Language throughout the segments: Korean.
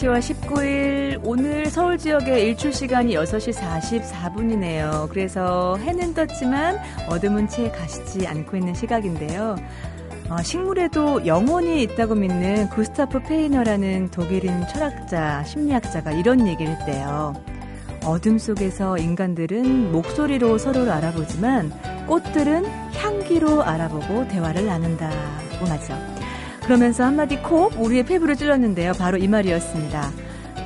10월 19일 오늘 서울 지역의 일출 시간이 6시 44분이네요. 그래서 해는 떴지만 어둠은 채 가시지 않고 있는 시각인데요. 어, 식물에도 영혼이 있다고 믿는 구스타프 페이너라는 독일인 철학자, 심리학자가 이런 얘기를 했대요. 어둠 속에서 인간들은 목소리로 서로를 알아보지만 꽃들은 향기로 알아보고 대화를 나눈다고 하죠. 그러면서 한마디 콕 우리의 폐부를 찔렀는데요. 바로 이 말이었습니다.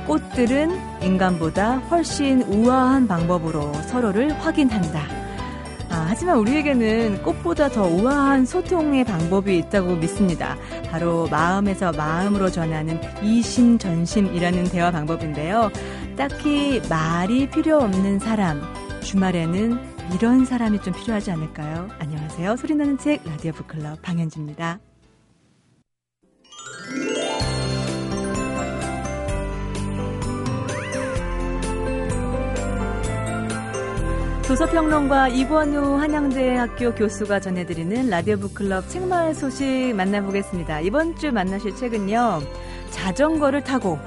꽃들은 인간보다 훨씬 우아한 방법으로 서로를 확인한다. 아, 하지만 우리에게는 꽃보다 더 우아한 소통의 방법이 있다고 믿습니다. 바로 마음에서 마음으로 전하는 이심전심이라는 대화 방법인데요. 딱히 말이 필요 없는 사람, 주말에는 이런 사람이 좀 필요하지 않을까요? 안녕하세요. 소리나는 책 라디오 북클럽 방현지입니다. 도서평론가 이권우 한양대학교 교수가 전해드리는 라디오 북클럽 책마을 소식 만나보겠습니다. 이번 주 만나실 책은요. 자전거를 타고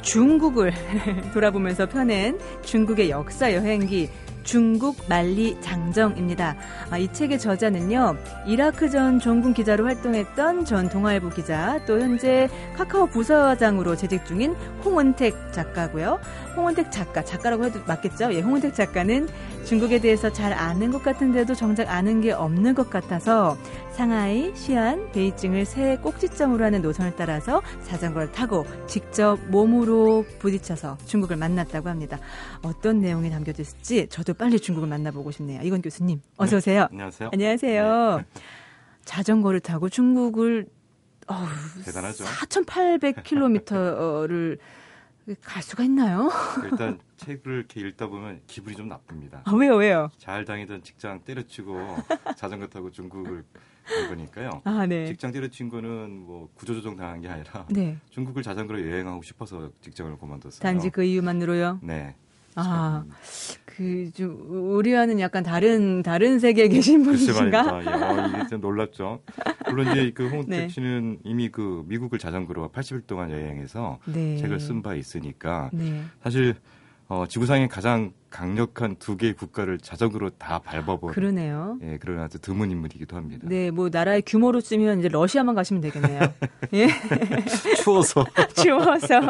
중국을 돌아보면서 펴낸 중국의 역사 여행기 중국 만리 장정입니다. 아, 이 책의 저자는요, 이라크 전 종군 기자로 활동했던 전 동아일보 기자, 또 현재 카카오 부서장으로 재직 중인 홍은택 작가고요. 홍은택 작가, 작가라고 해도 맞겠죠? 예, 홍은택 작가는 중국에 대해서 잘 아는 것 같은데도 정작 아는 게 없는 것 같아서 상하이, 시안, 베이징을 새 꼭지점으로 하는 노선을 따라서 자전거를 타고 직접 몸으로 부딪혀서 중국을 만났다고 합니다. 어떤 내용이 담겨져 있을지 저도 빨리 중국을 만나보고 싶네요. 이건 교수님, 어서 오세요. 네, 안녕하세요. 안녕하세요. 네. 자전거를 타고 중국을 어우, 대단하죠. 4,800km를 갈 수가 있나요? 일단 책을 이렇게 읽다 보면 기분이 좀 나쁩니다. 아, 왜요, 왜요? 잘 다니던 직장 때려치고 자전거 타고 중국을 간 거니까요. 아, 네. 직장 때려친 거는 뭐 구조조정 당한 게 아니라 네. 중국을 자전거로 여행하고 싶어서 직장을 그만뒀어요. 단지 그 이유만으로요? 네. 아, 참, 그, 좀, 우리와는 약간 다른, 다른 세계에 계신 분이신가? 말입니다. 예, 어, 이게 좀 놀랍죠. 물론 이제 그 홍은택 네. 씨는 이미 그 미국을 자전거로 80일 동안 여행해서 네. 책을 쓴 바 있으니까 네. 사실 어, 지구상에 가장 강력한 두 개의 국가를 자전거로 다 밟아본 그러네요. 예, 그런 아주 드문 인물이기도 합니다. 네, 뭐, 나라의 규모로 치면 이제 러시아만 가시면 되겠네요. 예. 추워서 추워서.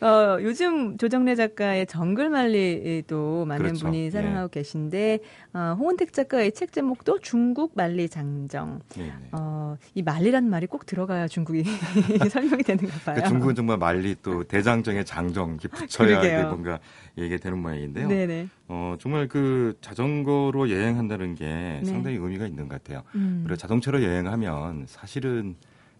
어, 요즘 조정래 작가의 정글만리도 많은 그렇죠. 분이 사랑하고 계신데, 어, 홍은택 작가의 책 제목도 중국 만리 장정. 네, 네. 어, 이 만리라는 말이 꼭 들어가야 중국이 설명이 되는가 봐요. 그러니까 중국은 정말 말리 또 대장정의 장정 이렇게 붙여야 뭔가 얘기가 되는 모양인데 요. 네네. 어, 정말 그 자전거로 여행한다는 게 네. 상당히 의미가 있는 것 같아요. 음. 그리고 자동차로 여행하면 사실은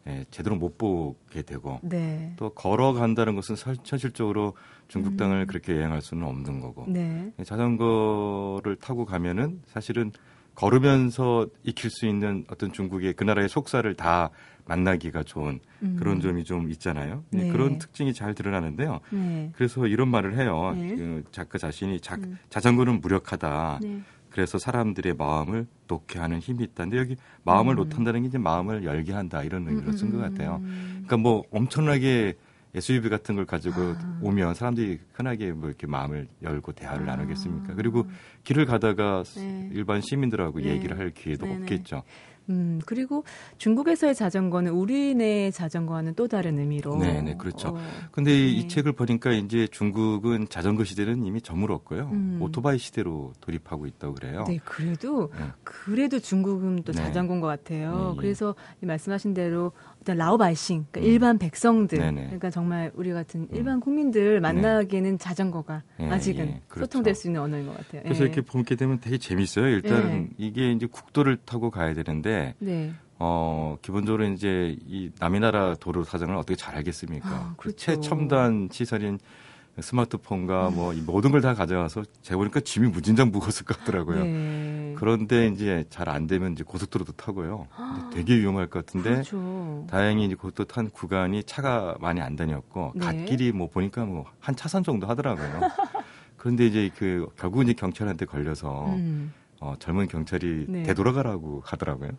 예, 제대로 못 보게 되고 네. 또 걸어간다는 것은 설- 현실적으로 중국 땅을 음. 그렇게 여행할 수는 없는 거고 네. 자전거를 타고 가면은 사실은 걸으면서 익힐 수 있는 어떤 중국의 그 나라의 속사를 다 만나기가 좋은 음. 그런 점이 좀 있잖아요. 네, 네. 그런 특징이 잘 드러나는데요. 네. 그래서 이런 말을 해요. 네. 그 작가 자신이 자, 음. 자전거는 무력하다. 네. 그래서 사람들의 마음을 놓게 하는 힘이 있다. 근데 여기 마음을 음. 놓한다는 게 이제 마음을 열게 한다 이런 의미로 쓴것 음, 같아요. 음. 그러니까 뭐 엄청나게 SUV 같은 걸 가지고 아. 오면 사람들이 흔하게 뭐 이렇게 마음을 열고 대화를 아. 나누겠습니까? 그리고 길을 가다가 네. 일반 시민들하고 네. 얘기를 할 기회도 네네. 없겠죠. 음, 그리고 중국에서의 자전거는 우리네 자전거와는 또 다른 의미로. 네, 네, 그렇죠. 어, 근데 이- 이 네. 책을 보니까 이제 중국은 자전거 시대는 이미 저물었고요. 음. 오토바이 시대로 돌입하고 있다고 그래요. 네, 그래도 네. 그래도 중국은 또 네. 자전거인 것 같아요. 네, 예. 그래서 이 말씀하신 대로 라오바이싱, 그러니까 음. 일반 백성들, 네네. 그러니까 정말 우리 같은 음. 일반 국민들 만나기에는 자전거가 예, 아직은 예, 그렇죠. 소통될 수 있는 언어인 것 같아요. 그래서 예. 이렇게 보게 되면 되게 재밌어요. 일단 네. 이게 이제 국도를 타고 가야 되는데 네, 어 기본적으로 이제 이 남의 나라 도로 사정을 어떻게 잘 알겠습니까? 아, 그 그렇죠. 최첨단 시설인 스마트폰과 뭐 이 모든 걸 다 가져가서 제가 보니까 짐이 무진장 무거웠을 것 같더라고요. 네. 그런데 이제 잘 안 되면 이제 고속도로도 타고요. 근데 되게 위험할 것 같은데 그렇죠. 다행히 이제 그것도 탄 구간이 차가 많이 안 다녔고 네. 갓길이 뭐 보니까 뭐 한 차선 정도 하더라고요. 그런데 이제 그 결국 이제 경찰한테 걸려서 음. 어, 젊은 경찰이 네. 되돌아가라고 하더라고요.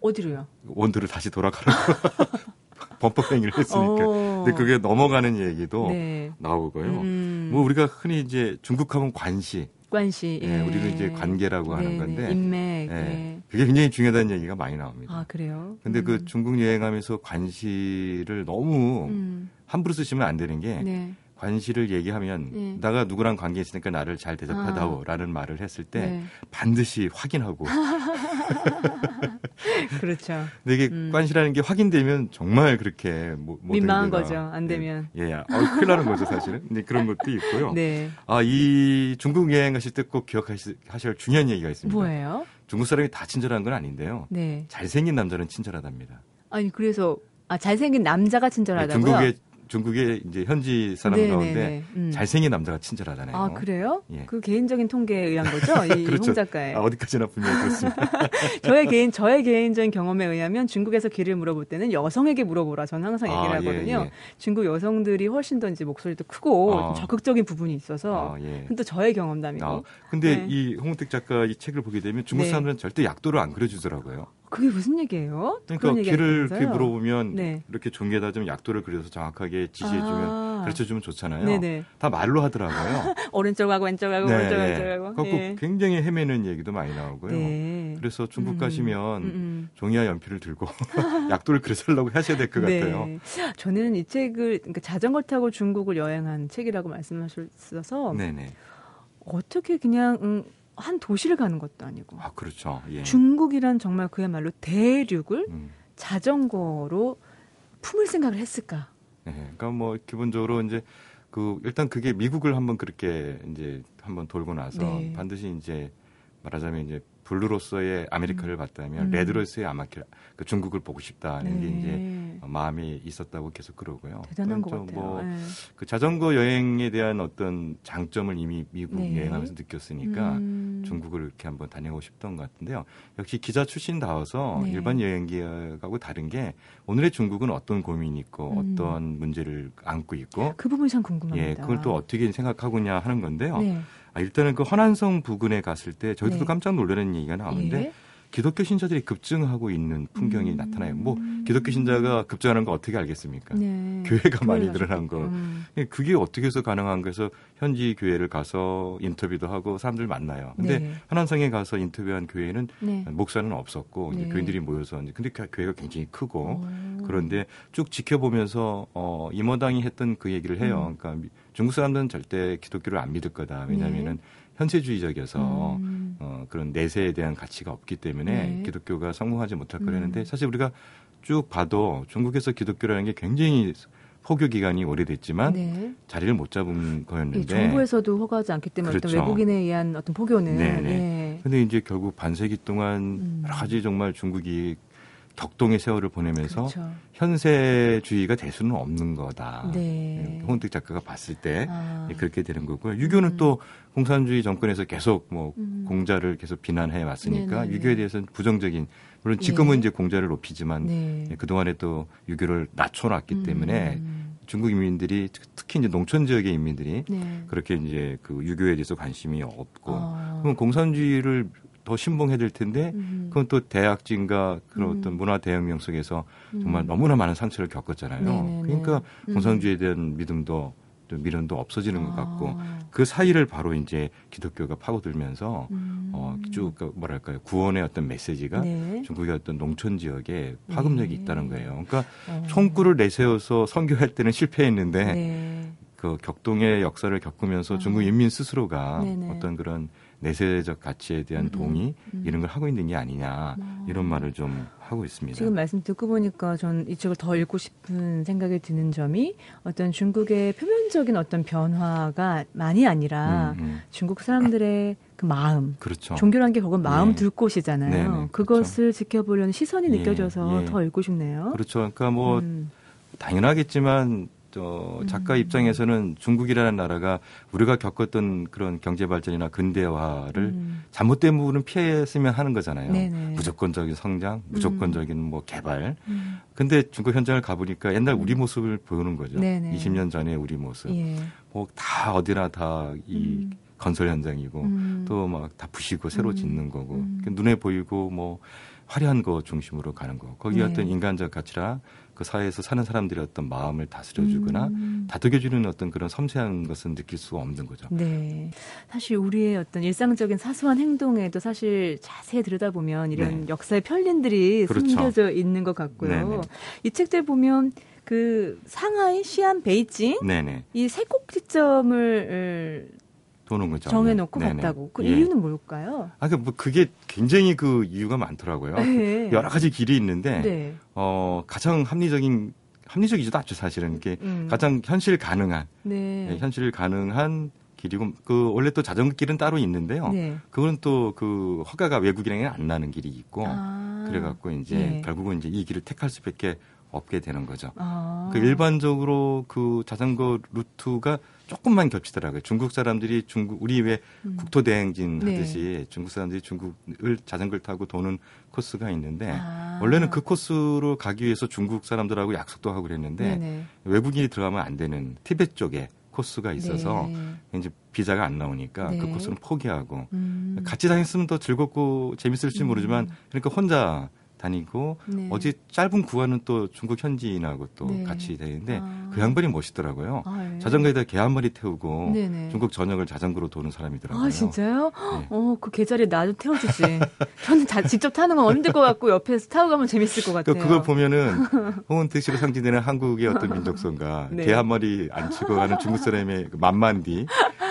어디로요? 원도를 다시 돌아가라고 범법 행위를 했으니까. 어. 어. 근데 그게 넘어가는 얘기도 네. 나오고요. 음. 뭐 우리가 흔히 이제 중국하면 관시, 관시, 예. 예, 우리는 이제 관계라고 하는 네, 건데, 인맥, 예, 네. 그게 굉장히 중요하다는 얘기가 많이 나옵니다. 아 그래요? 근데 그 음. 중국 여행하면서 관시를 너무 음. 함부로 쓰시면 안 되는 게 네. 관시를 얘기하면 네. 내가 누구랑 관계 있으니까 나를 잘 대접하다오라는 말을 했을 때 네. 반드시 확인하고 그렇죠. 근데 이게 음. 관시라는 게 확인되면 정말 그렇게 뭐, 뭐 민망한 되는 거죠. 안 되면. 예, 예. 어, 큰일 나는 거죠, 사실은. 근데 그런 것도 있고요. 네. 아, 이 중국 여행 가실 때 꼭 기억하실 하실 중요한 얘기가 있습니다. 뭐예요? 중국 사람이 다 친절한 건 아닌데요. 네. 잘생긴 남자는 친절하답니다. 아니 그래서 아 잘생긴 남자가 친절하다고요? 중국의 중국의 이제 현지 사람 네, 가운데 네, 네. 음. 잘생긴 남자가 친절하다네요. 아 그래요? 예. 그 개인적인 통계에 의한 거죠? 이 그렇죠. 홍 작가의. 아, 어디까지나 분명히 그렇습니다. 저의 개인 저의 개인적인 경험에 의하면 중국에서 길을 물어볼 때는 여성에게 물어보라. 저는 항상 얘기를 아, 하거든요. 예, 예. 중국 여성들이 훨씬 더 이제 목소리도 크고 아. 좀 적극적인 부분이 있어서 아, 예. 또 저의 경험담이고 아, 근데 네. 이 홍은택 작가 이 책을 보게 되면 중국 네. 사람들은 절대 약도를 안 그려주더라고요. 그게 무슨 얘기예요? 그러니까 하면서요? 이렇게 물어보면 네. 이렇게 종이에다 좀 약도를 그려서 정확하게 지시해주면 아. 가르쳐주면 좋잖아요. 네네. 다 말로 하더라고요. 오른쪽하고 왼쪽하고 오른쪽 네, 왼쪽하고. 그래갖고 굉장히 헤매는 얘기도 많이 나오고요. 네. 그래서 중국 음. 가시면 음, 음. 종이와 연필을 들고 약도를 그려달라고 하셔야 될 것 같아요. 네. 저는 이 책을 그러니까 자전거 타고 중국을 여행한 책이라고 말씀하셨어서 네네. 어떻게 그냥 음, 한 도시를 가는 것도 아니고 아 그렇죠. 예. 중국이란 정말 그야말로 대륙을 음. 자전거로 품을 생각을 했을까? 네, 그러니까 뭐 기본적으로 이제 그 일단 그게 미국을 한번 그렇게 이제 한번 돌고 나서 네. 반드시 이제 말하자면 이제 블루로서의 아메리카를 봤다면 음. 레드로서의 아마키 그 중국을 보고 싶다는 게 이제 네. 마음이 있었다고 계속 그러고요. 대단한 것좀 같아요. 뭐 네. 그 자전거 여행에 대한 어떤 장점을 이미 미국 네. 여행하면서 느꼈으니까 음. 중국을 이렇게 한번 다녀오고 싶던 것 같은데요. 역시 기자 출신다워서 네. 일반 여행기하고 다른 게 오늘의 중국은 어떤 고민이 있고 음. 어떤 문제를 안고 있고 그 부분이 참 궁금합니다. 예, 그걸 또 어떻게 생각하고냐 하는 건데요. 네. 아, 일단은 그 허난성 부근에 갔을 때 저희도 네. 깜짝 놀라는 얘기가 나오는데 예. 기독교 신자들이 급증하고 있는 풍경이 음. 나타나요. 뭐 기독교 신자가 급증하는 거 어떻게 알겠습니까? 네. 교회가 많이 늘어난. 거. 음. 예, 그게 어떻게 해서 가능한 거에서 현지 교회를 가서 인터뷰도 하고 사람들 만나요. 근데 네. 한안성에 가서 인터뷰한 교회는 네. 목사는 없었고 이제 네. 교인들이 모여서 이제 근데 그 교회가 굉장히 크고 오. 그런데 쭉 지켜보면서 어 임원당이 했던 그 얘기를 해요. 음. 그러니까 미- 중국 사람들은 절대 기독교를 안 믿을 거다. 왜냐하면은 현세주의적이어서 음. 어 그런 내세에 대한 가치가 없기 때문에 네. 기독교가 성공하지 못할 거라는데 음. 사실 우리가 쭉 봐도 중국에서 기독교라는 게 굉장히 포교 기간이 오래됐지만 네. 자리를 못 잡은 이 거였는데 정부에서도 허가하지 않기 때문에 어떤 그렇죠. 외국인에 의한 어떤 포교는 네네. 네. 근데 이제 결국 반세기 동안 음. 여러 가지 정말 중국이 격동의 세월을 보내면서 그렇죠. 현세주의가 될 수는 없는 거다. 네. 예, 홍은택 작가가 봤을 때 아. 예, 그렇게 되는 거고요. 유교는 음. 또 공산주의 정권에서 계속 뭐 음. 공자를 계속 비난해 왔으니까 네네. 유교에 대해서는 부정적인 물론 지금은 예. 이제 공자를 높이지만 네. 예, 그동안에 또 유교를 낮춰놨기 때문에 음. 중국 인민들이 특히 이제 농촌 지역의 인민들이 네. 그렇게 이제 그 유교에 대해서 관심이 없고 아. 그럼 공산주의를 더 신봉해야 될 텐데 음. 그건 또 대학진과 그런 음. 어떤 문화 대혁명 속에서 정말 음. 너무나 많은 상처를 겪었잖아요. 네네네. 그러니까 음. 공산주의에 대한 믿음도 또 미련도 없어지는 것 같고 아. 그 사이를 바로 이제 기독교가 파고들면서 음. 어, 쭉그 뭐랄까요 구원의 어떤 메시지가 네. 중국의 어떤 농촌 지역에 파급력이 네. 있다는 거예요. 그러니까 어. 총구를 내세워서 선교할 때는 실패했는데 네. 그 격동의 역사를 겪으면서 아. 중국 인민 스스로가 네네. 어떤 그런 내세적 가치에 대한 음, 동의 음. 이런 걸 하고 있는 게 아니냐 아. 이런 말을 좀 하고 있습니다. 지금 말씀 듣고 보니까 전 이 책을 더 읽고 싶은 생각이 드는 점이 어떤 중국의 표면적인 어떤 변화가 많이 아니라 음, 음. 중국 사람들의 그 마음, 그렇죠. 종교란 게 결국 마음 예. 들 곳이잖아요. 네네, 그렇죠. 그것을 지켜보려는 시선이 예, 느껴져서 예. 더 읽고 싶네요. 그렇죠. 그러니까 뭐 음. 당연하겠지만 저 작가 음. 입장에서는 중국이라는 나라가 우리가 겪었던 그런 경제 발전이나 근대화를 음. 잘못된 부분은 피했으면 하는 거잖아요. 네네. 무조건적인 성장, 무조건적인 뭐 개발. 음. 근데 중국 현장을 가보니까 옛날 우리 모습을 보는 거죠. 네네. 20년 전의 우리 모습. 예. 뭐다 어디나 다이 음. 건설 현장이고 음. 또막 다 부시고 새로 음. 짓는 거고 음. 눈에 보이고 뭐 화려한 거 중심으로 가는 거. 거기 네. 어떤 인간적 가치라 그 사회에서 사는 사람들의 어떤 마음을 다스려주거나 음. 다독여주는 어떤 그런 섬세한 것은 느낄 수가 없는 거죠. 네. 사실 우리의 어떤 일상적인 사소한 행동에도 사실 자세히 들여다보면 이런 네. 역사의 편린들이 그렇죠. 숨겨져 있는 것 같고요. 네네. 이 책들 보면 그 상하이, 시안, 베이징 네네. 이세 꼭지점을 도는 거죠. 정해놓고 네네. 갔다고. 그 예. 이유는 뭘까요? 아, 그, 뭐, 그게 굉장히 그 이유가 많더라고요. 네. 여러 가지 길이 있는데, 네. 어, 가장 합리적인, 합리적이지도 않죠, 사실은. 이게 음. 가장 현실 가능한, 네. 네, 현실 가능한 길이고, 그, 원래 또 자전거 길은 따로 있는데요. 네. 그거는 또 그 허가가 외국인에게는 안 나는 길이 있고, 아. 그래갖고 이제 네. 결국은 이제 이 길을 택할 수밖에 없게 되는 거죠. 아. 그 일반적으로 그 자전거 루트가 조금만 겹치더라고요. 중국 사람들이 중국 우리 왜 음. 국토 대행진 네. 하듯이 중국 사람들이 중국을 자전거를 타고 도는 코스가 있는데 아. 원래는 그 코스로 가기 위해서 중국 사람들하고 약속도 하고 그랬는데 네네. 외국인이 들어가면 안 되는 티베트 쪽에 코스가 있어서 네. 이제 비자가 안 나오니까 네. 그 코스는 포기하고 음. 같이 다녔으면 더 즐겁고 재밌을지 모르지만 그러니까 혼자 다니고 네. 어제 짧은 구간은 또 중국 현지인하고 또 네. 같이 되는데 아. 그 양반이 멋있더라고요. 아, 예. 자전거에다 개 한 마리 태우고 네네. 중국 전역을 자전거로 도는 사람이더라고요. 아 진짜요? 네. 어그 계자리에 나좀 태워주지. 저는 자, 직접 타는 건 힘들 것 같고 옆에서 타고 가면 재밌을 것 같아요. 그러니까 그걸 보면은 홍은택 씨로 상징되는 한국의 어떤 민족성과 네. 개한 마리 안 치고 가는 중국 사람의 그 만만디.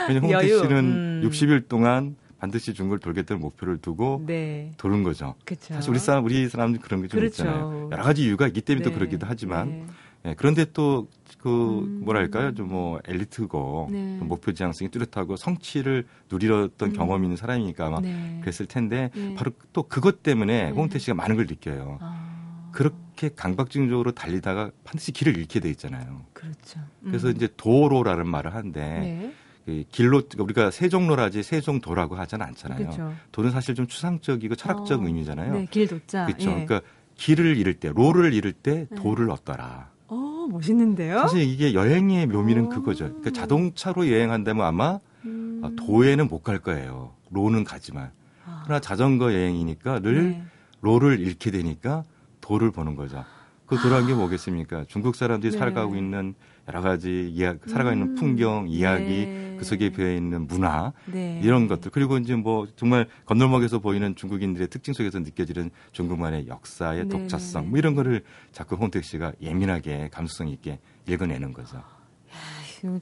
왜냐면 홍은택 여유. 씨는 음. 60일 동안 반드시 중국을 돌겠다는 목표를 두고 네, 도는 거죠. 그렇죠. 사실 우리 사람 우리 사람들 그런 게좀 그렇죠. 있잖아요. 여러 가지 이유가 있기 때문에 네. 또 그러기도 하지만 네. 예, 그런데 또그 음. 뭐랄까요 좀 뭐 엘리트고 네. 좀 목표 지향성이 뚜렷하고 성취를 누리렀던 음. 경험 있는 사람이니까 아마 네. 그랬을 텐데 네. 바로 또 그것 때문에 네. 홍은태 씨가 많은 걸 느껴요. 아, 그렇게 강박증적으로 달리다가 반드시 길을 잃게 돼 있잖아요. 그렇죠. 그래서 음. 이제 도로라는 말을 하는데 네. 그 길로 우리가 세종로라지 세종도라고 하잖아 않잖아요. 그렇죠. 도는 사실 좀 추상적이고 철학적 어, 의미잖아요. 네, 길 도자. 그렇죠. 예. 그러니까 길을 잃을 때, 로를 잃을 때 네. 도를 얻더라. 어 멋있는데요? 사실 이게 여행의 묘미는 오. 그거죠. 그러니까 자동차로 여행한다면 아마 음. 아, 도에는 못 갈 거예요. 로는 가지만. 아, 그러나 자전거 여행이니까 늘 네. 로를 잃게 되니까 도를 보는 거죠. 그 도란 게 뭐겠습니까? 중국 사람들이 네. 살아가고 있는 여러 가지 이야, 살아가고 있는 음. 풍경, 이야기, 네. 그 속에 배어 있는 문화, 네. 이런 것들 그리고 이제 뭐 정말 건널목에서 보이는 중국인들의 특징 속에서 느껴지는 중국만의 역사의 네. 독자성 뭐 이런 거를 자꾸 홍택 씨가 예민하게 감수성 있게 읽어내는 거죠.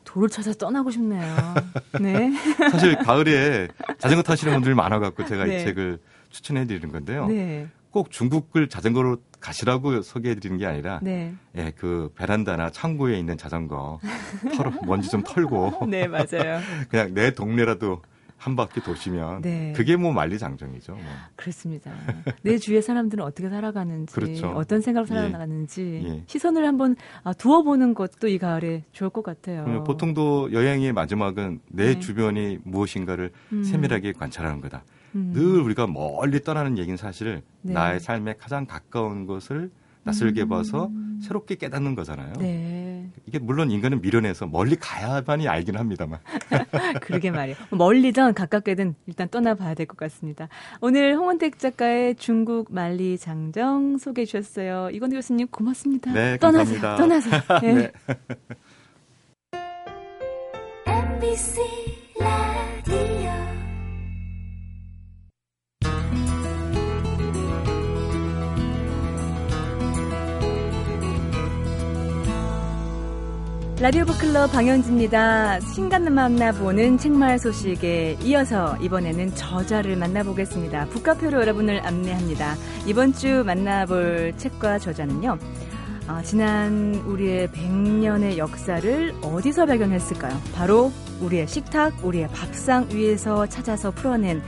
도를 찾아 떠나고 싶네요. 네. 사실 가을에 자전거 타시는 분들이 많아갖고 제가 네. 이 책을 추천해드리는 건데요. 네. 꼭 중국을 자전거로 가시라고 소개해 드리는 게 아니라 네. 예, 그 베란다나 창고에 있는 자전거 털어 먼지 좀 털고 네, 맞아요. 그냥 내 동네라도 한 바퀴 도시면 네. 그게 뭐 만리장정이죠. 뭐. 그렇습니다. 내 주위의 사람들은 어떻게 살아가는지, 그렇죠. 어떤 생각으로 예. 살아가는지 예. 시선을 한번 아, 두어 보는 것도 이 가을에 좋을 것 같아요. 보통도 여행의 마지막은 내 네. 주변이 무엇인가를 음. 세밀하게 관찰하는 거다. 음. 늘 우리가 멀리 떠나는 얘기는 사실 네. 나의 삶에 가장 가까운 것을 낯설게 음. 봐서 새롭게 깨닫는 거잖아요. 네, 이게 물론 인간은 미련해서 멀리 가야만이 알긴 합니다만. 그러게 말이에요. 멀리든 가깝게든 일단 떠나봐야 될 것 같습니다. 오늘 홍원택 작가의 중국 만리 장정 소개해 주셨어요. 이건희 교수님 고맙습니다. 네, 떠나세요. 감사합니다. 떠나세요. 네. 네. 라디오 북클럽 방현지입니다. 신간 만나보는 책마을 소식에 이어서 이번에는 저자를 만나보겠습니다. 북카페로 여러분을 안내합니다. 이번 주 만나볼 책과 저자는요. 아, 지난 우리의 100년의 역사를 어디서 발견했을까요? 바로 우리의 식탁, 우리의 밥상 위에서 찾아서 풀어낸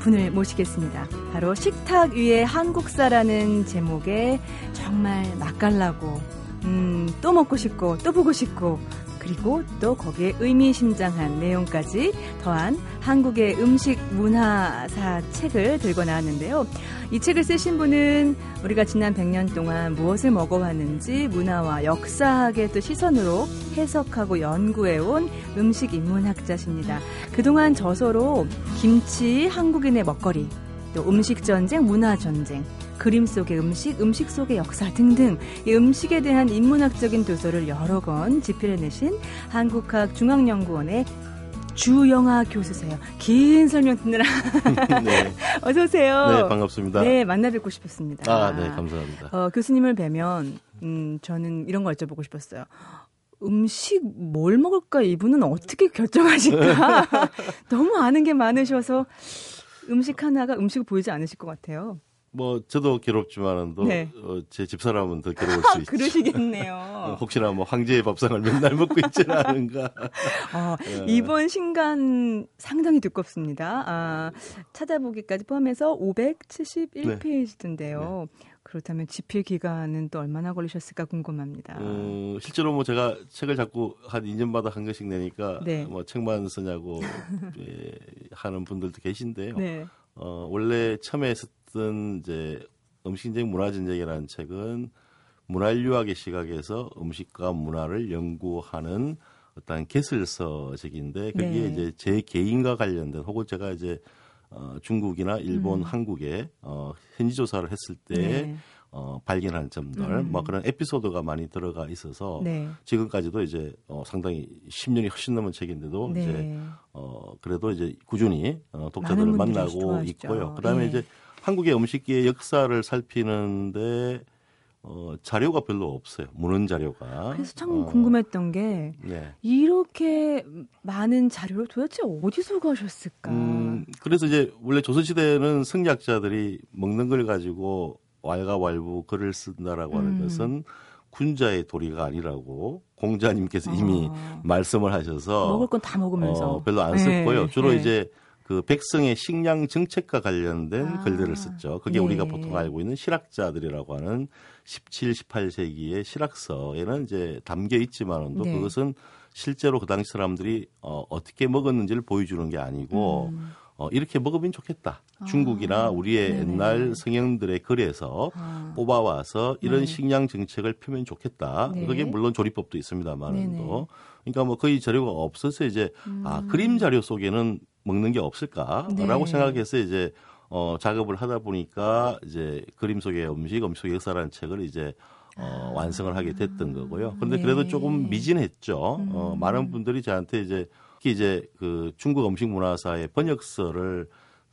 분을 모시겠습니다. 바로 식탁 위에 한국사라는 제목의 정말 맛깔나고 음, 또 먹고 싶고 또 보고 싶고 그리고 또 거기에 의미심장한 내용까지 더한 한국의 음식 문화사 책을 들고 나왔는데요. 이 책을 쓰신 분은 우리가 지난 100년 동안 무엇을 먹어왔는지 문화와 역사학의 또 시선으로 해석하고 연구해온 음식 인문학자십니다. 그동안 저서로 김치, 한국인의 먹거리, 또 음식 전쟁, 문화 전쟁, 그림 속의 음식, 음식 속의 역사 등등 이 음식에 대한 인문학적인 도서를 여러 권 집필해내신 한국학 중앙연구원의 주영아 교수세요. 긴 설명 듣느라 네. 어서 오세요. 네, 반갑습니다. 네, 만나 뵙고 싶었습니다. 아, 네, 감사합니다. 어, 교수님을 뵈면 음, 저는 이런 걸 여쭤보고 싶었어요. 음식 뭘 먹을까 이분은 어떻게 결정하실까? 너무 아는 게 많으셔서 음식 하나가 음식을 보이지 않으실 것 같아요. 뭐 저도 괴롭지만은도 네. 어, 제 집사람은 더 괴로울 수 있죠. 어, 그러시겠네요. 혹시나 뭐 황제의 밥상을 맨날 먹고 있지는 않은가. 어, 네. 이번 신간 상당히 두껍습니다. 아, 찾아보기까지 포함해서 571페이지던데요. 그렇다면 집필 기간은 또 얼마나 걸리셨을까 궁금합니다. 어, 실제로 뭐 제가 책을 자꾸 한 2년마다 한 권씩 내니까 네. 뭐 책만 쓰냐고 예, 하는 분들도 계신데요. 네. 어, 원래 처음에 썼던 이제 음식인쟁 문화전쟁이라는 책은 문화유학의 시각에서 음식과 문화를 연구하는 어떤 개설서책인데 거기에 네. 이제 제 개인과 관련된 혹은 제가 이제 어, 중국이나 일본, 음. 한국에 어, 현지 조사를 했을 때 네. 어, 발견한 점들, 음. 뭐 그런 에피소드가 많이 들어가 있어서 네. 지금까지도 이제 어, 상당히 10년이 훨씬 넘은 책인데도 이제 네. 어 그래도 이제 꾸준히 어, 독자들을 만나고 좋아하시죠. 있고요. 그다음에 예. 이제 한국의 음식계의 역사를 살피는데 어 자료가 별로 없어요. 문헌 자료가. 그래서 참 어, 궁금했던 게 네. 이렇게 많은 자료를 도대체 어디서 가셨을까? 음, 그래서 이제 원래 조선시대에는 성리학자들이 먹는 걸 가지고 왈가왈부 글을 쓴다라고 하는 음. 것은 군자의 도리가 아니라고 공자님께서 이미 어, 말씀을 하셔서 먹을 건 다 먹으면서 어, 별로 안 네, 썼고요. 주로 네. 이제 그 백성의 식량 정책과 관련된 아, 글들을 썼죠. 그게 네. 우리가 보통 알고 있는 실학자들이라고 하는 17, 18세기의 실학서에는 이제 담겨 있지만은도 네. 그것은 실제로 그 당시 사람들이 어, 어떻게 먹었는지를 보여주는 게 아니고 음. 어, 이렇게 먹으면 좋겠다. 아, 중국이나 우리의 네네. 옛날 성형들의 글에서 아, 뽑아와서 이런 네. 식량 정책을 펴면 좋겠다. 네. 그게 물론 조리법도 네네. 있습니다만도. 그러니까 뭐 거의 자료가 없어서 이제 아 음. 그림 자료 속에는 먹는 게 없을까라고 네. 생각해서 이제 어 작업을 하다 보니까 이제 그림 속의 음식, 음식 속의 역사라는 책을 이제 어, 완성을 하게 됐던 거고요. 그런데 아. 네. 그래도 조금 미진했죠. 어, 음. 많은 분들이 저한테 이제 특히 이제 그 중국 음식 문화사의 번역서를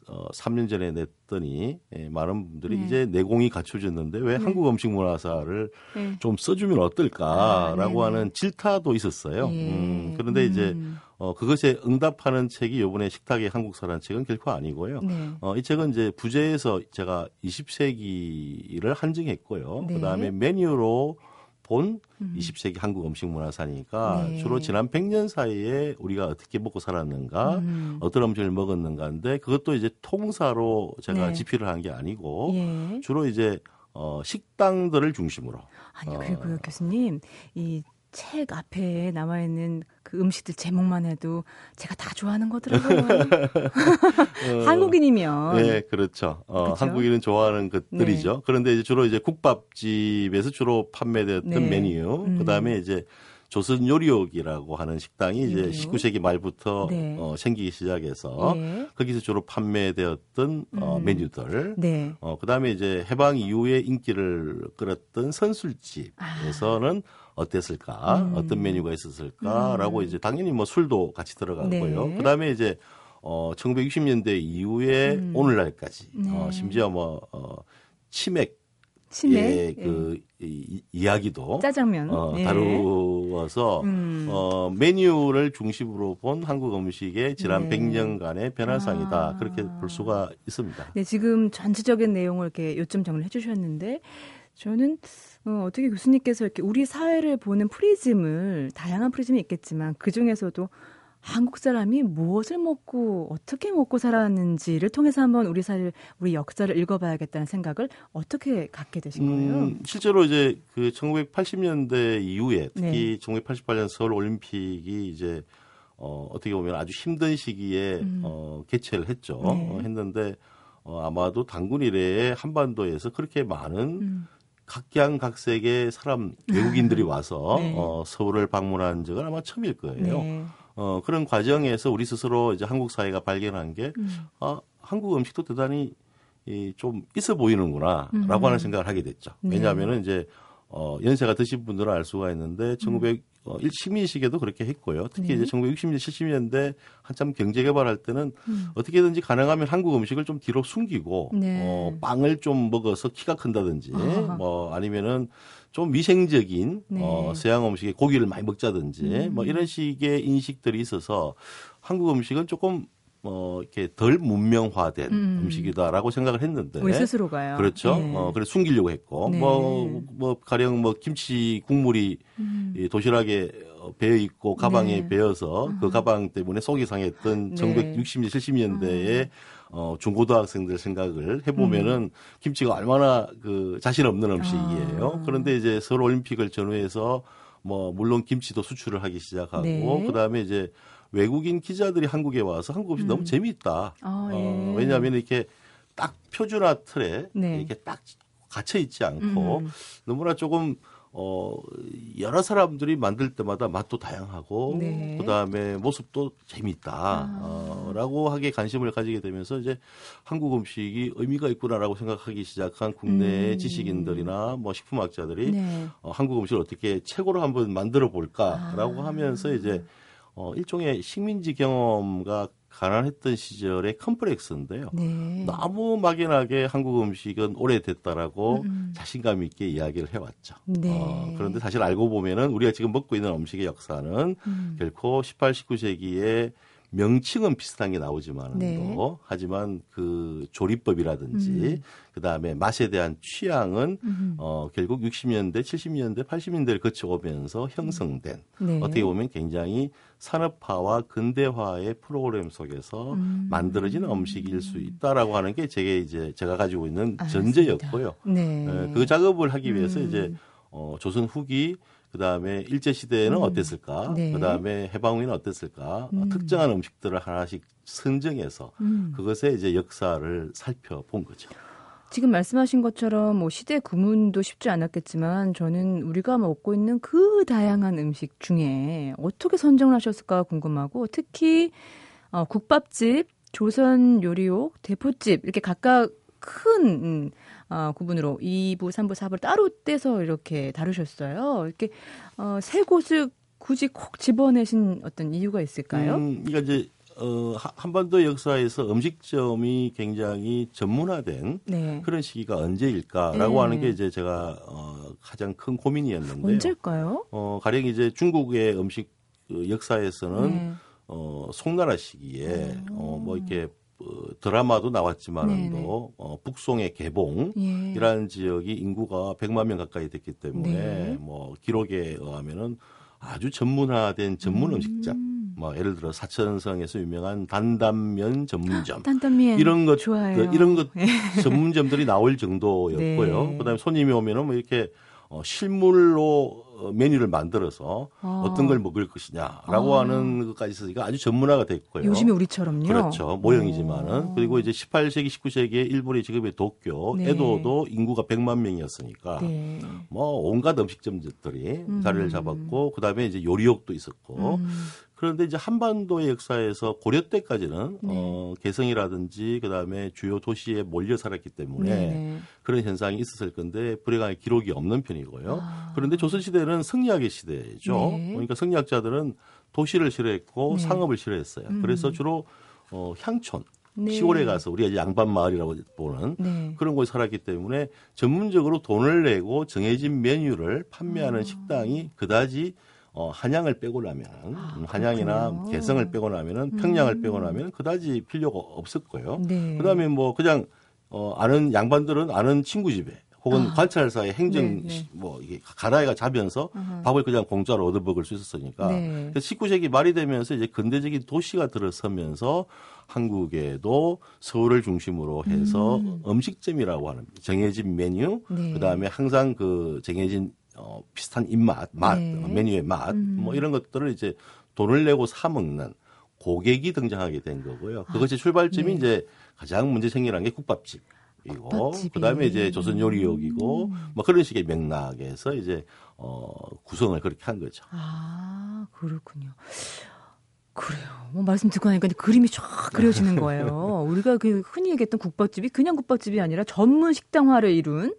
어, 3년 전에 냈더니 예, 많은 분들이 네. 이제 내공이 갖춰졌는데 왜 네. 한국 음식 문화사를 네. 좀 써주면 어떨까라고 아. 하는 질타도 있었어요. 예. 음, 그런데 이제 음. 어, 그것에 응답하는 책이 이번에 식탁의 한국사라는 책은 결코 아니고요. 네. 어, 이 책은 이제 부제에서 제가 20세기를 한정했고요. 네. 그다음에 메뉴로 본 음. 20세기 한국 음식 문화사니까 네. 주로 지난 100년 사이에 우리가 어떻게 먹고 살았는가, 음. 어떤 음식을 먹었는가인데 그것도 이제 통사로 제가 네. 집필을 한 게 아니고 예. 주로 이제 어, 식당들을 중심으로 아니 어. 그리고요 교수님 이 책 앞에 나와 있는 그 음식들 제목만 해도 제가 다 좋아하는 거더라고요. 어, 한국인이면 네, 그렇죠. 어, 그쵸? 한국인은 좋아하는 것들이죠. 그런데 이제 주로 이제 국밥집에서 주로 판매되었던 네. 메뉴, 음. 그 다음에 이제 조선 요리옥이라고 하는 식당이 이제 요리옥. 19세기 말부터 네. 어, 생기기 시작해서 예. 거기서 주로 판매되었던 어, 음. 메뉴들. 네. 어, 그 다음에 이제 해방 이후에 인기를 끌었던 선술집에서는 어땠을까? 음. 어떤 메뉴가 있었을까라고 음. 이제 당연히 뭐 술도 같이 들어가고요. 네. 그 다음에 이제 어, 1960년대 이후에 음. 오늘날까지 네. 어, 심지어 뭐 어, 치맥 의 치맥, 그 이, 이야기도 짜장면, 어, 예. 다루어서 음. 어, 메뉴를 중심으로 본 한국 음식의 지난 네. 100년간의 변화상이다. 아. 그렇게 볼 수가 있습니다. 네, 지금 전체적인 내용을 이렇게 요점 정리를 해주셨는데 저는 어, 어떻게 교수님께서 이렇게 우리 사회를 보는 프리즘을 다양한 프리즘이 있겠지만 그 중에서도 한국 사람이 무엇을 먹고 어떻게 먹고 살았는지를 통해서 한번 우리 사회, 우리 역사를 읽어봐야겠다는 생각을 어떻게 갖게 되신 거예요? 음, 실제로 이제 그 1980년대 이후에 네. 특히 1988년 서울 올림픽이 이제 어, 어떻게 보면 아주 힘든 시기에 음. 어, 개최를 했죠. 네. 어, 했는데 어, 아마도 단군 이래에 한반도에서 그렇게 많은 음. 각양각색의 사람 외국인들이 와서 네. 어, 서울을 방문한 적은 아마 처음일 거예요. 네. 어, 그런 과정에서 우리 스스로 이제 한국 사회가 발견한 게 음. 아, 한국 음식도 대단히 이 좀 있어 보이는구나라고 음. 하는 생각을 하게 됐죠. 네. 왜냐하면 은 이제 어 연세가 드신 분들은 알 수가 있는데 1900 어, 일- 식민시계도 그렇게 했고요. 특히 음. 네. 이제 1960년, 70년대 한참 경제 개발할 때는 음. 어떻게든지 가능하면 한국 음식을 좀 뒤로 숨기고 네. 어, 빵을 좀 먹어서 키가 큰다든지 아하. 뭐 아니면은 좀 위생적인 네. 어, 서양 음식에 고기를 많이 먹자든지 음. 뭐 이런 식의 인식들이 있어서 한국 음식은 조금 어 이렇게 덜 문명화된 음. 음. 식이다라고 생각을 했는데 우리 스스로가요. 그렇죠. 네. 어, 그래 숨기려고 했고 네. 뭐 뭐 가령 뭐 김치 국물이 음. 이 도시락에 어, 배어 있고 가방에 네. 배어서 그 가방 때문에 속이 상했던 네. 음. 1960년 70년대에 어 중고등학생들 생각을 해보면은 김치가 얼마나 그 자신 없는 음식이에요. 아. 그런데 이제 서울 올림픽을 전후해서 뭐 물론 김치도 수출을 하기 시작하고 네. 그다음에 이제 외국인 기자들이 한국에 와서 한국 음식 너무 재미있다. 아, 어, 예. 왜냐하면 이렇게 딱 표준화 틀에 네. 이렇게 딱 갇혀 있지 않고 음. 너무나 조금 어 여러 사람들이 만들 때마다 맛도 다양하고 네. 그 다음에 모습도 재미있다라고 아. 하게 관심을 가지게 되면서 이제 한국 음식이 의미가 있구나라고 생각하기 시작한 국내 음. 지식인들이나 뭐 식품학자들이 네. 어, 한국 음식을 어떻게 최고로 한번 만들어 볼까라고 아. 하면서 이제 어, 일종의 식민지 경험과 가난했던 시절의 컴플렉스인데요. 네. 너무 막연하게 한국 음식은 오래됐다라고 음. 자신감 있게 이야기를 해왔죠. 네. 어, 그런데 사실 알고 보면은 우리가 지금 먹고 있는 음식의 역사는 음. 결코 18, 19세기에 명칭은 비슷한 게 나오지만은 네. 또 하지만 그 조리법이라든지 음. 그다음에 맛에 대한 취향은 음. 어 결국 60년대, 70년대, 80년대를 거쳐 오면서 형성된 네. 어떻게 보면 굉장히 산업화와 근대화의 프로그램 속에서 음. 만들어진 음식일 수 있다라고 하는 게 제게 이제 제가 가지고 있는 알겠습니다. 전제였고요. 네. 예, 그 작업을 하기 위해서 음. 이제 어, 조선 후기 그다음에 일제 시대에는 음. 어땠을까? 네. 그다음에 해방 후에는 어땠을까? 음. 어, 특정한 음식들을 하나씩 선정해서 음. 그것의 이제 역사를 살펴본 거죠. 지금 말씀하신 것처럼 뭐 시대 구문도 쉽지 않았겠지만 저는 우리가 먹고 있는 그 다양한 음식 중에 어떻게 선정을 하셨을까 궁금하고 특히 어, 국밥집, 조선 요리옥, 대포집 이렇게 각각 큰 음, 어, 구분으로 2부, 3부, 4부를 따로 떼서 이렇게 다루셨어요. 이렇게 어, 세 곳을 굳이 콕 집어내신 어떤 이유가 있을까요? 음, 그러니까 이제 어, 하- 한반도 역사에서 음식점이 굉장히 전문화된 네. 그런 시기가 언제일까라고 네. 하는 게 이제 제가 어, 가장 큰 고민이었는데요. 언제일까요? 어, 가령 이제 중국의 음식 그 역사에서는 네. 어, 송나라 시기에 어, 뭐 이렇게 어, 드라마도 나왔지만도 네, 네. 어, 북송의 개봉이라는 예. 지역이 인구가 100만 명 가까이 됐기 때문에 네. 뭐 기록에 의하면은 아주 전문화된 전문 음식점 음. 뭐 예를 들어 사천성에서 유명한 단단면 전문점 단단면 이런 것 그 좋아요. 이런 것 예. 전문점들이 나올 정도였고요. 네. 그다음에 손님이 오면은 뭐 이렇게 어, 실물로 어, 메뉴를 만들어서 아. 어떤 걸 먹을 것이냐라고 아. 하는 것까지 있으니까 아주 전문화가 됐고요. 요즘에 우리처럼요. 그렇죠. 모형이지만은 오. 그리고 이제 18세기, 19세기에 일본의 지금의 도쿄, 네. 에도도 인구가 100만 명이었으니까 네. 뭐 온갖 음식점들이 음. 자리를 잡았고 그다음에 이제 요리역도 있었고 음. 그런데 이제 한반도의 역사에서 고려 때까지는 네. 어, 개성이라든지 그다음에 주요 도시에 몰려 살았기 때문에 네네. 그런 현상이 있었을 건데 불행하게 기록이 없는 편이고요. 아. 그런데 조선 시대는 성리학의 시대죠. 네. 그러니까 성리학자들은 도시를 싫어했고 네. 상업을 싫어했어요. 음. 그래서 주로 어, 향촌 네. 시골에 가서 우리가 이제 양반 마을이라고 보는 네. 그런 곳에 살았기 때문에 전문적으로 돈을 내고 정해진 메뉴를 판매하는 아. 식당이 그다지 어, 한양을 빼고 나면 아, 음, 한양이나. 개성을 빼고 나면은 평양을 빼고 나면 그다지 필요가 없었고요. 네. 그다음에 뭐 그냥 어, 아는 양반들은 아는 친구 집에 혹은 아. 관찰사의 행정 네, 네. 뭐 이게 가다이가 자면서 아하. 밥을 그냥 공짜로 얻어 먹을 수 있었으니까 네. 그래서 19세기 말이 되면서 이제 근대적인 도시가 들어서면서 한국에도 서울을 중심으로 해서 음. 식점이라고 하는 정해진 메뉴 네. 그다음에 항상 그 정해진 어, 비슷한 입맛 맛 네. 어, 메뉴의 맛 음. 뭐 이런 것들을 이제 돈을 내고 사 먹는 고객이 등장하게 된 거고요. 그것이 출발점이 네. 이제 가장 문제 생기는 게 국밥집. 이고 국밥집이. 그다음에 이제 조선 요리역이고 음. 뭐 그런 식의 맥락에서 이제 어 구성을 그렇게 한 거죠. 아, 그렇군요. 그래요. 뭐 말씀 듣고 나니까 그림이 쫙 그려지는 거예요. 우리가 그 흔히 얘기했던 국밥집이 그냥 국밥집이 아니라 전문 식당화를 이룬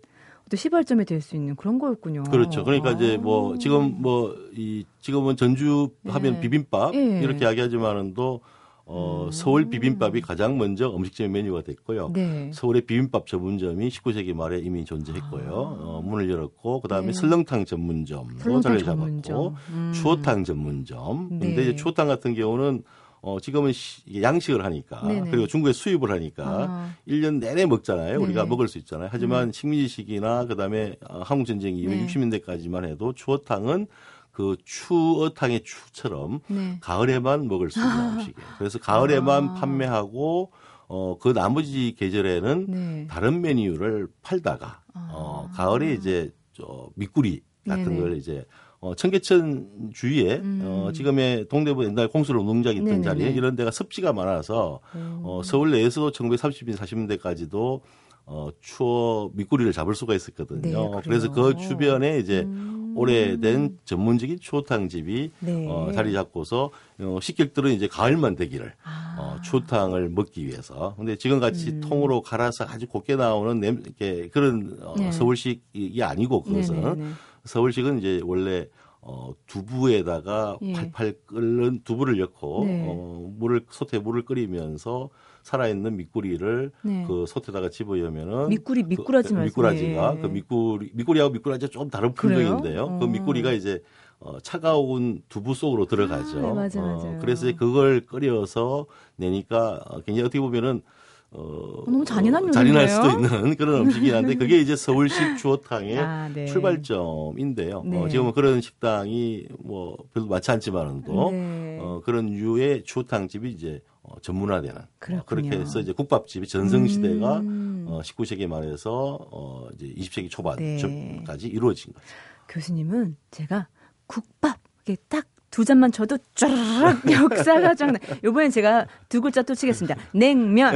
또 시발점이 될 수 있는 그런 거였군요. 그렇죠. 그러니까 이제 아. 뭐 지금 뭐 이 지금은 전주 하면 네. 비빔밥 예. 이렇게 이야기하지만은 또 어, 서울 비빔밥이 가장 먼저 음식점 메뉴가 됐고요. 네. 서울의 비빔밥 전문점이 19세기 말에 이미 존재했고요. 어, 문을 열었고 그다음에 아. 네. 설렁탕 전문점도 설렁탕 자리를 전문점. 잡았고 음. 추어탕 전문점. 근데 네. 이제 추어탕 같은 경우는 어, 지금은 시- 양식을 하니까 네네. 그리고 중국에 수입을 하니까 아. 일 1년 내내 먹잖아요. 우리가 네네. 음. 먹을 수 있잖아요. 하지만 식민지 시기나 그다음에 어, 한국 전쟁 이후 네. 60년대까지만 해도 추어탕은 그 추어탕의 추처럼 네. 가을에만 먹을 수 있는 음식이에요. 그래서 가을에만 아. 판매하고 어, 그 나머지 계절에는 네. 다른 메뉴를 팔다가 어, 가을에 이제 저 밑구리 같은 아. 네네. 걸 이제 어, 청계천 주위에 어, 지금의 동대문 옛날 공수로 농장 있던 음. 네네네. 자리에 이런 데가 습지가 많아서 어, 서울 내에서도 1930년 40년대까지도 어, 추어 밑구리를 잡을 수가 있었거든요. 네. 그래서 그 주변에 이제 음. 오래된 전문적인 추어탕 집이 네. 어, 자리 잡고서 어, 식객들은 이제 가을만 되기를 아. 어, 추어탕을 먹기 위해서. 근데 지금 같이 통으로 갈아서 아주 곱게 나오는 냄, 이렇게 그런 어, 네. 서울식이 아니고 그것은. 서울식은 이제 원래 어, 두부에다가 예. 팔팔 끓는 두부를 넣고 네. 어, 물을 솥에 물을 끓이면서 살아있는 밑구리를 네. 그 솥에다가 집어넣으면은 밑구리, 미꾸라지 그, 미꾸라지가 말씀이에요. 그 밑구리 밑구리하고 미꾸라지가 좀 다른? 품종인데요. 그 어. 밑구리가 이제 어, 차가운 두부 속으로 들어가죠. 네, 맞아요, 어, 맞아요. 그래서 그걸 끓여서 내니까 어, 굉장히 어떻게 보면은 어, 너무 잔인한 어, 잔인할 수도? 있는 그런 음식이긴 한데 그게 이제 서울식 주어탕의 아, 네. 출발점인데요. 네. 어, 지금은 그런 식당이 뭐 별로 많지 않지만은도 네. 어, 그런 유의 주어탕 집이 이제 어, 전문화되는 어, 그렇군요. 그렇게 해서 이제 국밥집이 전성 시대가 음. 어, 19세기 말에서 어, 이제 20세기 네. 초반까지 이루어진 거죠. 교수님은 제가 국밥 이게 딱 두 잔만 쳐도 쫘르륵 역사가 쫙 나. 이번엔 제가 두 글자 또 치겠습니다. 냉면.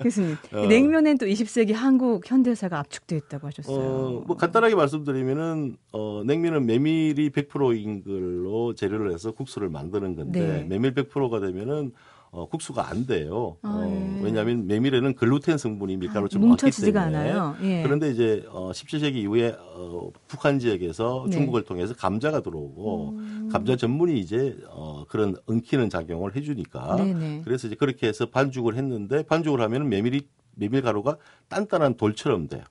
교수님. 어. 이 냉면엔 또 20세기 한국 현대사가 압축되어 있다고 하셨어요. 어, 뭐 간단하게 말씀드리면은 어, 냉면은 메밀이 100%인 걸로 재료를 해서 국수를 만드는 건데 네. 메밀 100%가 되면은 어, 국수가 안 돼요. 아, 어, 예. 왜냐하면 메밀에는 글루텐 성분이 밀가루처럼 많기 뭉쳐지지가 때문에. 않아요. 예. 그런데 이제 어, 17세기 이후에 어, 북한 지역에서 네. 음. 중국을 통해서 감자가 들어오고 감자 전문이 이제 어, 그런 엉키는 작용을 해주니까 네네. 그래서 이제 그렇게 해서 반죽을 했는데 반죽을 하면 메밀이 메밀 가루가 단단한 돌처럼 돼요.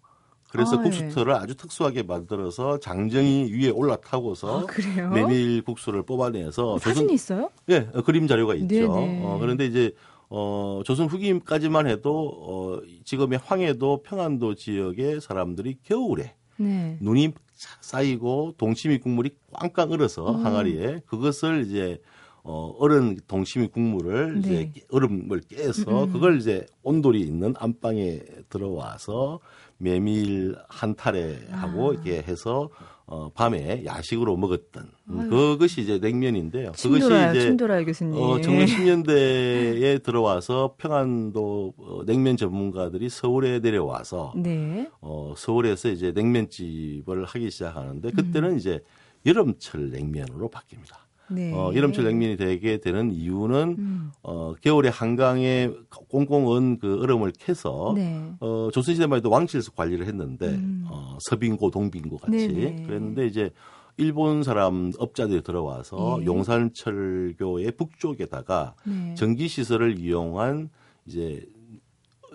그래서 아, 국수터를 아주 특수하게 만들어서 장정이 위에 올라타고서 아? 메밀 국수를 뽑아내서 사진이 있어요? 예, 어, 그림 자료가 있죠. 네네. 어, 그런데 이제 어, 조선 후기까지만 해도 어, 지금의 황해도 평안도 지역의 사람들이 겨울에 네. 눈이 착 쌓이고 동치미 국물이 꽝꽝 얼어서 음. 항아리에 그것을 이제 어, 얼은 동치미 국물을 이제 네. 깨- 얼음을 깨서 음. 그걸 이제 온돌이 있는 안방에 들어와서 메밀 한 타래 하고 아. 이렇게 해서 어, 밤에 야식으로 먹었던 음, 아유. 그것이 이제 냉면인데요. 침 돌아요, 침 돌아요, 교수님. 어, 1910년대에 들어와서 평안도 어, 냉면 전문가들이 서울에 내려와서 네. 어, 서울에서 이제 냉면집을 하기 시작하는데 음. 그때는 이제 여름철 냉면으로 바뀝니다. 네. 어, 여름철 냉면이 되게 되는 이유는 음. 어, 겨울에 한강에 꽁꽁 언그 얼음을 캐서 네. 어, 조선시대만 해도 왕실에서 관리를 했는데 음. 어, 서빙고 동빙고 같이 네네. 그랬는데 이제 일본 사람 업자들이 들어와서 예. 용산철교의 북쪽에다가 네. 전기 시설을 이용한 이제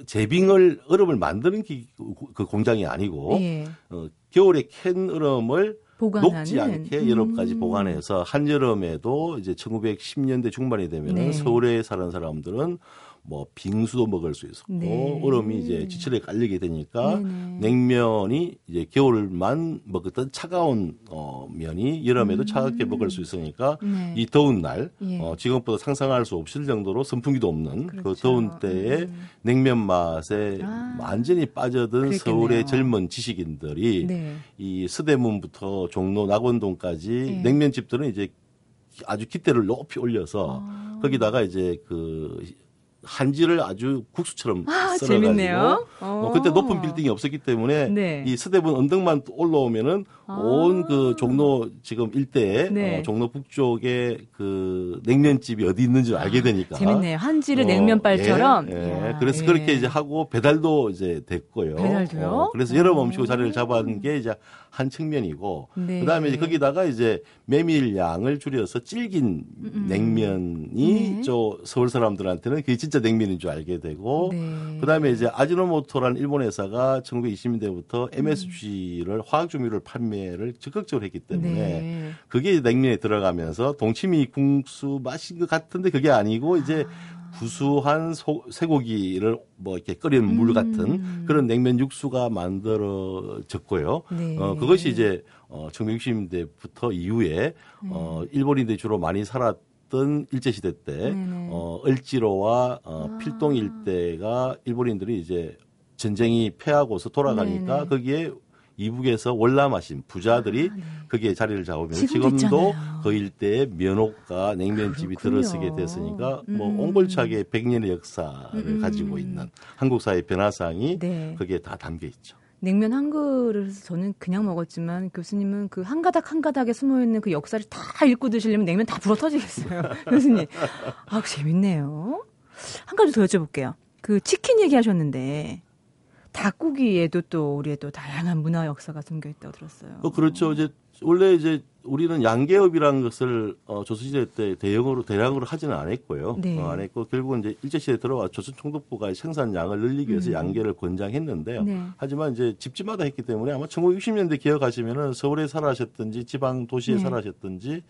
제빙을 얼음을 만드는 기, 그 공장이 아니고 예. 어, 겨울에 캔 얼음을 보관하는 녹지 않게 여름까지 음. 보관해서 한여름에도 이제 1910년대 중반이 되면은 네. 서울에 사는 사람들은 뭐 빙수도 먹을 수 있었고 네. 얼음이 이제 지철에 깔리게 되니까 네네. 냉면이 이제 겨울만 먹었던 차가운 어, 면이 여름에도 차갑게 먹을 수 있으니까 네. 이 더운 날 예. 어, 지금보다 상상할 수 없을 정도로 선풍기도 없는 그 그렇죠. 더운 때에 음. 냉면 맛에 아. 완전히 빠져든 그랬겠네요. 서울의 젊은 지식인들이 네. 이 서대문부터 종로 낙원동까지 네. 냉면집들은 이제 아주 기대를 높이 올려서 아. 거기다가 이제 그 한지를 아주 국수처럼 아, 썰어가지고. 어, 어. 그때 높은 빌딩이 없었기 때문에 네. 이 서대문 언덕만 올라오면은 아. 온그 종로 지금 일대에 네. 어, 종로 북쪽에 그 냉면집이 어디 있는지 알게 되니까 재밌네요. 한지를 어, 냉면발처럼. 예, 예. 이야, 그래서 예. 그렇게 이제 하고 배달도 이제 됐고요. 배달도요? 어, 그래서 여러 어. 음식으로 자리를 잡은 게 이제 한 측면이고 네. 그다음에 이제 거기다가 이제 메밀 양을 줄여서 질긴 냉면이 네. 저 서울 사람들한테는 그게 진짜 냉면인 줄 알게 되고 네. 그다음에 이제 아지노모토라는 일본 회사가 1920년대부터 음. MSG를 화학 조미료를 판매 를 적극적으로 했기 때문에 네. 그게 냉면에 들어가면서 동치미 국수 맛인 것 같은데 그게 아니고 이제 구수한 소, 쇠고기를 뭐 이렇게 끓인 물 같은 그런 냉면 육수가 만들어졌고요. 음. 네. 어, 그것이 이제 어, 1960년대부터 이후에 어, 일본인들이 주로 많이 살았던 일제 시대 때 네네. 어, 을지로와 어, 아. 필동 일대가 일본인들이 이제 전쟁이 패하고서 돌아가니까 네네. 거기에 이북에서 월남하신 부자들이 아, 네. 거기에 자리를 잡으면 지금도 지금도. 그 일대에 면옥과 냉면집이 그렇군요. 들어서게 됐으니까 뭐 음. 옹골차게 100년의 역사를 음. 가지고 있는 한국 사회 변화상이 네. 거기에 다 담겨 있죠. 냉면 한 그릇을 저는 그냥 먹었지만 교수님은 그 한 가닥 한 가닥에 숨어 있는 그 역사를 다 읽고 드시려면 냉면 다 불어 터지겠어요. 교수님. 아, 재밌네요. 한 가지 더 여쭤볼게요. 그 치킨 얘기하셨는데 닭고기에도 또 우리의 또 다양한 문화 역사가 숨겨 있다고 들었어요. 어, 그렇죠. 이제 원래 이제 우리는 양계업이라는 것을 어, 조선시대 때 대형으로 대량으로 하지는 않았고요. 네. 어, 안 했고 결국은 이제 일제시대 에 들어와 조선총독부가 생산량을 늘리기 위해서 음. 양계를 권장했는데요. 네. 하지만 이제 집집마다 했기 때문에 아마 1960년대 기억하시면은 서울에 살아셨든지 지방 도시에 네. 살아셨든지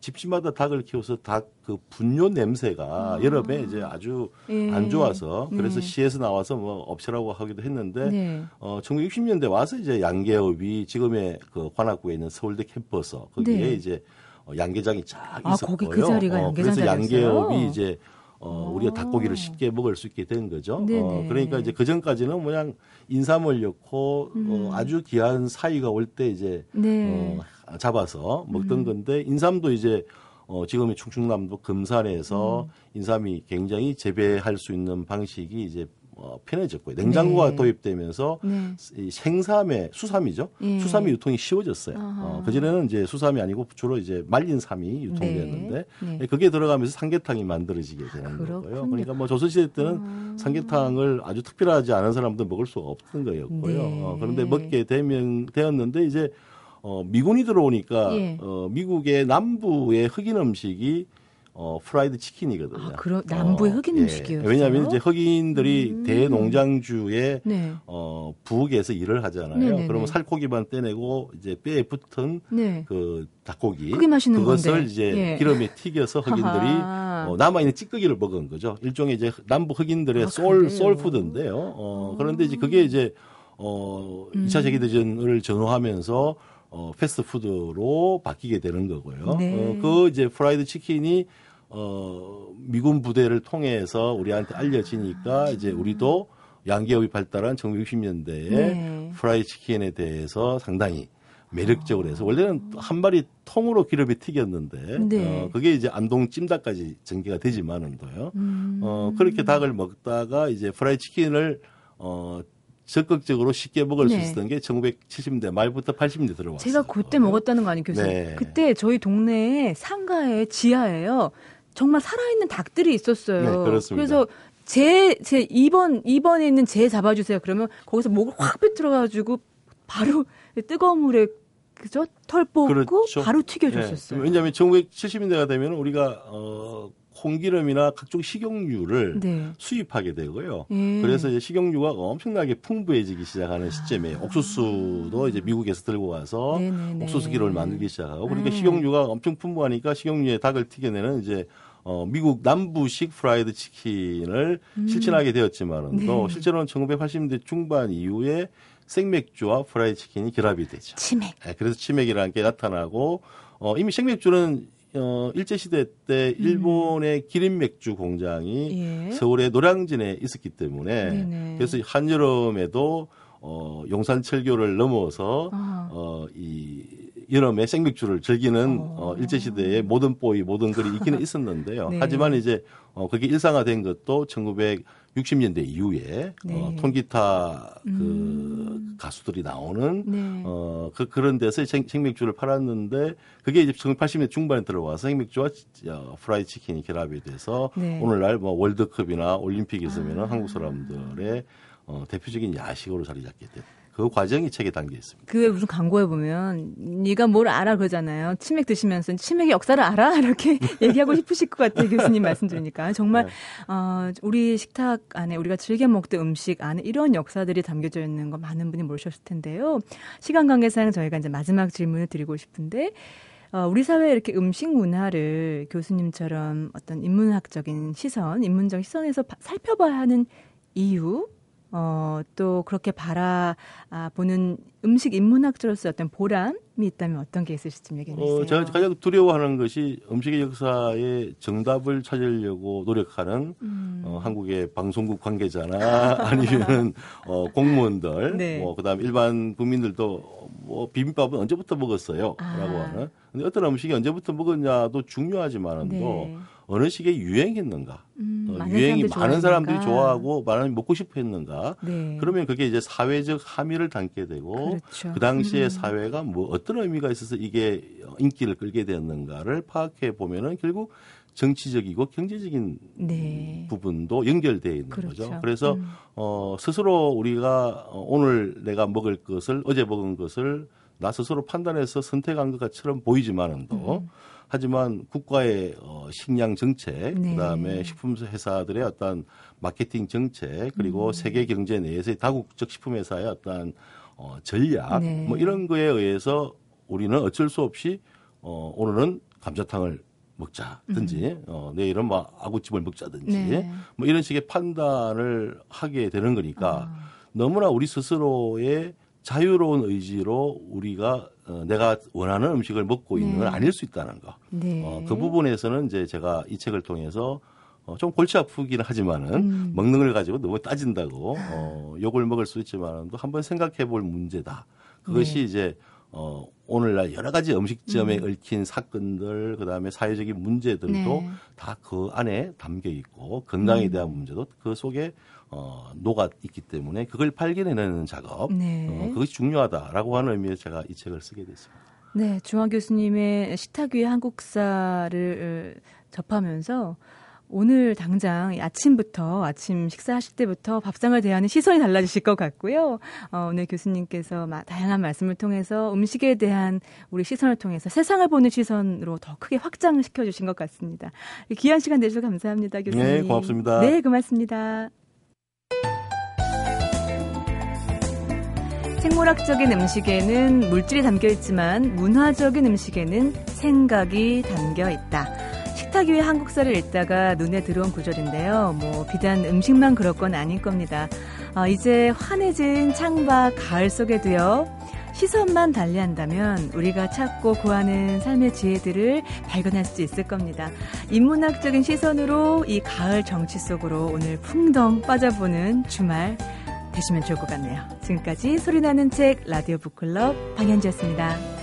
집집마다 닭을 키워서 닭 그 분뇨 냄새가 여름에 이제 아주 아. 예. 안 좋아서 그래서 네. 시에서 나와서 뭐 없애라고 하기도 했는데 네. 어 1960년대 와서 이제 양계업이 지금의 그 관악구에 있는 서울대 캠퍼스 거기에 네. 이제 어, 양계장이 쫙 아, 있었고요. 거기 그 자리가 어, 양계장 그래서? 양계업이 이제 어, 우리가 어. 닭고기를 쉽게 먹을 수 있게 된 거죠. 네네. 어, 그러니까 이제 그 전까지는 그냥 인삼을 넣고 음. 어, 아주 귀한 사이가 올 때 이제 네. 어, 잡아서 먹던 음. 건데 인삼도 이제 어, 지금의 충청남도 금산에서 음. 인삼이 굉장히 재배할 수 있는 방식이 이제 어, 편해졌고요. 냉장고가 네. 도입되면서 네. 이 생삼의 수삼이죠. 예. 수삼이 유통이 쉬워졌어요. 아하. 어, 그전에는 이제 수삼이 아니고 주로 이제 말린 삼이 유통되었는데 네. 네. 그게 들어가면서 삼계탕이 만들어지게 되는 그렇군요. 거고요. 그러니까 뭐 조선시대 때는 아. 삼계탕을 아주 특별하지 않은 사람도 먹을 수가 없던 거였고요. 네. 어, 그런데 먹게 되면 되었는데 이제 어, 미군이 들어오니까 예. 어, 미국의 남부의 흑인 음식이 어, 프라이드 치킨이거든요. 아, 그럼 남부의 흑인 예. 음식이었어요? 왜냐하면 이제 흑인들이 음. 대농장주에 네. 어, 부엌에서 일을 하잖아요. 네네네. 그러면 살코기만 떼내고 이제 뼈에 붙은 네. 그 닭고기 그것을 건데. 이제 예. 기름에 튀겨서 흑인들이. 어, 남아 있는 찌꺼기를 먹은 거죠. 일종의 이제 남부 흑인들의 아, 그래요? soul food인데요. 어, 그런데 이제 그게 이제 어, 2차 세계대전을 전후하면서 어, 패스트푸드로 바뀌게 되는 거고요. 네. 어, 그 이제 프라이드 치킨이 어, 미군 부대를 통해서 우리한테 알려지니까 이제 우리도 양계업이 발달한 1960년대에 네. 프라이 치킨에 대해서 상당히 매력적으로 해서 원래는 한 마리 통으로 기름에 튀겼는데 네. 어, 그게 이제 안동 찜닭까지 전개가 되지만은도요. 음. 어, 그렇게 닭을 먹다가 이제 프라이 치킨을 어, 적극적으로 쉽게 먹을 네. 수 있었던 게 1970대 말부터 80년대 들어왔어요. 제가 그때 먹었다는 거 아니에요, 교수님? 네. 그때 저희 동네에 상가에 지하에요. 정말 살아있는 닭들이 있었어요. 네, 그렇습니다. 그래서 제, 제 2번, 2번에 있는 제 잡아주세요. 그러면 거기서 목을 확 비틀어가지고 바로 뜨거운 물에 그죠? 털 뽑고 그렇죠. 바로 튀겨줬었어요. 네. 왜냐하면 1970년대가 되면 우리가 어, 콩기름이나 각종 식용유를 네. 수입하게 되고요. 예. 그래서 이제 식용유가 엄청나게 풍부해지기 시작하는 시점에 옥수수도 이제 미국에서 들고 와서 아. 네네네. 옥수수 기름을 만들기 시작하고 그러니까 네. 식용유가 엄청 풍부하니까 식용유에 닭을 튀겨내는 이제 어, 미국 남부식 프라이드 치킨을 실천하게 되었지만은 또 음. 네. 실제로는 1980년대 중반 이후에 생맥주와 프라이드 치킨이 결합이 되죠. 치맥. 네, 그래서 치맥이라는 게 나타나고 어, 이미 생맥주는 어, 일제 시대 때 일본의 기린 맥주 공장이 음. 예. 서울의 노량진에 있었기 때문에 네네. 그래서 한여름에도 어, 용산철교를 넘어서 아. 어, 이 여름에 생맥주를 즐기는 어, 일제시대의 모든 보이, 모든 글이 있기는 있었는데요. 네. 하지만 이제 어, 그게 일상화된 것도 1960년대 이후에 네. 어, 통기타 그 음. 가수들이 나오는 네. 어, 그, 그런 데서 생, 생맥주를 팔았는데 그게 이제 1980년대 중반에 들어와서 생맥주와 어, 프라이 치킨이 결합이 돼서 네. 오늘날 뭐 월드컵이나 올림픽이 있으면 아. 한국 사람들의 어, 대표적인 야식으로 자리 잡게 된 그 과정이 책에 담겨 있습니다. 그 무슨 광고에 보면 네가 뭘 알아 그러잖아요. 치맥 드시면서 치맥의 역사를 알아 이렇게 얘기하고 싶으실 것 같아요. 교수님 말씀 들으니까 정말 네. 어, 우리 식탁 안에 우리가 즐겨 먹던 음식 안에 이런 역사들이 담겨져 있는 거 많은 분이 모르셨을 텐데요. 시간 관계상 저희가 이제 마지막 질문을 드리고 싶은데 어, 우리 사회 이렇게 음식 문화를 교수님처럼 어떤 인문학적인 시선, 인문적 시선에서 바- 살펴봐야 하는 이유, 어, 또 그렇게 바라보는 음식 인문학자로서 어떤 보람이 있다면 어떤 게 있으실지 좀 얘기해 주세요. 어, 제가 가장 두려워하는 것이 음식의 역사의 정답을 찾으려고 노력하는 음. 어, 한국의 방송국 관계자나 아니면 어, 공무원들, 네. 뭐 그다음 일반 국민들도 뭐 비빔밥은 언제부터 먹었어요?라고 아. 하는. 근데 어떤 음식이 언제부터 먹었냐도 중요하지만은도 네. 어느 시기에 유행했는가, 음, 어, 유행이 많은 사람들이. 좋아하고 많은 먹고 싶어 했는가. 네. 그러면 그게 이제 사회적 함의를 담게 되고 그렇죠. 그 당시에 음. 사회가 뭐 어떤 의미가 있어서 이게 인기를 끌게 되었는가를 파악해 보면은 결국 정치적이고 경제적인 네. 부분도 연결되어 있는 그렇죠. 거죠. 그래서 음. 어 스스로 우리가 어, 오늘 내가 먹을 것을 어제 먹은 것을 나 스스로 판단해서 선택한 것처럼 보이지만은도 음. 하지만 국가의 어, 식량 정책, 네. 그다음에 식품 회사들의 어떤 마케팅 정책, 그리고 음. 세계 경제 내에서의 다국적 식품 회사의 어떤 어, 전략, 네. 뭐 이런 거에 의해서 우리는 어쩔 수 없이 어, 오늘은 감자탕을 먹자든지 어, 내일은 뭐 아구찜을 먹자든지 음. 네. 뭐 이런 식의 판단을 하게 되는 거니까 아. 너무나 우리 스스로의 자유로운 의지로 우리가 어, 내가 원하는 음식을 먹고 있는 건 네. 아닐 수 있다는 거. 네. 어, 그 부분에서는 이제 제가 이 책을 통해서 어, 좀 골치 아프기는 하지만은 음. 먹는 걸 가지고 너무 따진다고 어, 욕을 먹을 수 있지만도 한번 생각해 볼 문제다. 그것이 네. 이제 어, 오늘날 여러 가지 음식점에 음. 얽힌 사건들, 그 다음에 사회적인 문제들도 네. 다그 안에 담겨 있고 건강에 음. 대한 문제도 그 속에 어, 녹아 있기 때문에 그걸 발견해내는 작업, 네. 어, 그것이 중요하다라고 하는 의미에서 제가 이 책을 쓰게 됐습니다. 네, 중화 교수님의 식탁 위의 한국사를 어, 접하면서 오늘 당장 아침부터 아침 식사하실 때부터 밥상을 대하는 시선이 달라지실 것 같고요. 어, 오늘 교수님께서 마- 다양한 말씀을 통해서 음식에 대한 우리 시선을 통해서 세상을 보는 시선으로 더 크게 확장을 시켜 주신 것 같습니다. 귀한 시간 내주셔서 감사합니다, 교수님. 네, 고맙습니다. 네, 고맙습니다. 생물학적인 음식에는 물질이 담겨 있지만 문화적인 음식에는 생각이 담겨 있다. 식탁 위의 한국사를 읽다가 눈에 들어온 구절인데요. 뭐 비단 음식만 그럴 건 아닐 겁니다. 어, 이제 환해진 창밖 가을 속에도요. 시선만 달리한다면 우리가 찾고 구하는 삶의 지혜들을 발견할 수 있을 겁니다. 인문학적인 시선으로 이 가을 정치 속으로 오늘 풍덩 빠져보는 주말 되시면 좋을 것 같네요. 지금까지 소리나는 책 라디오 북클럽 방현지였습니다.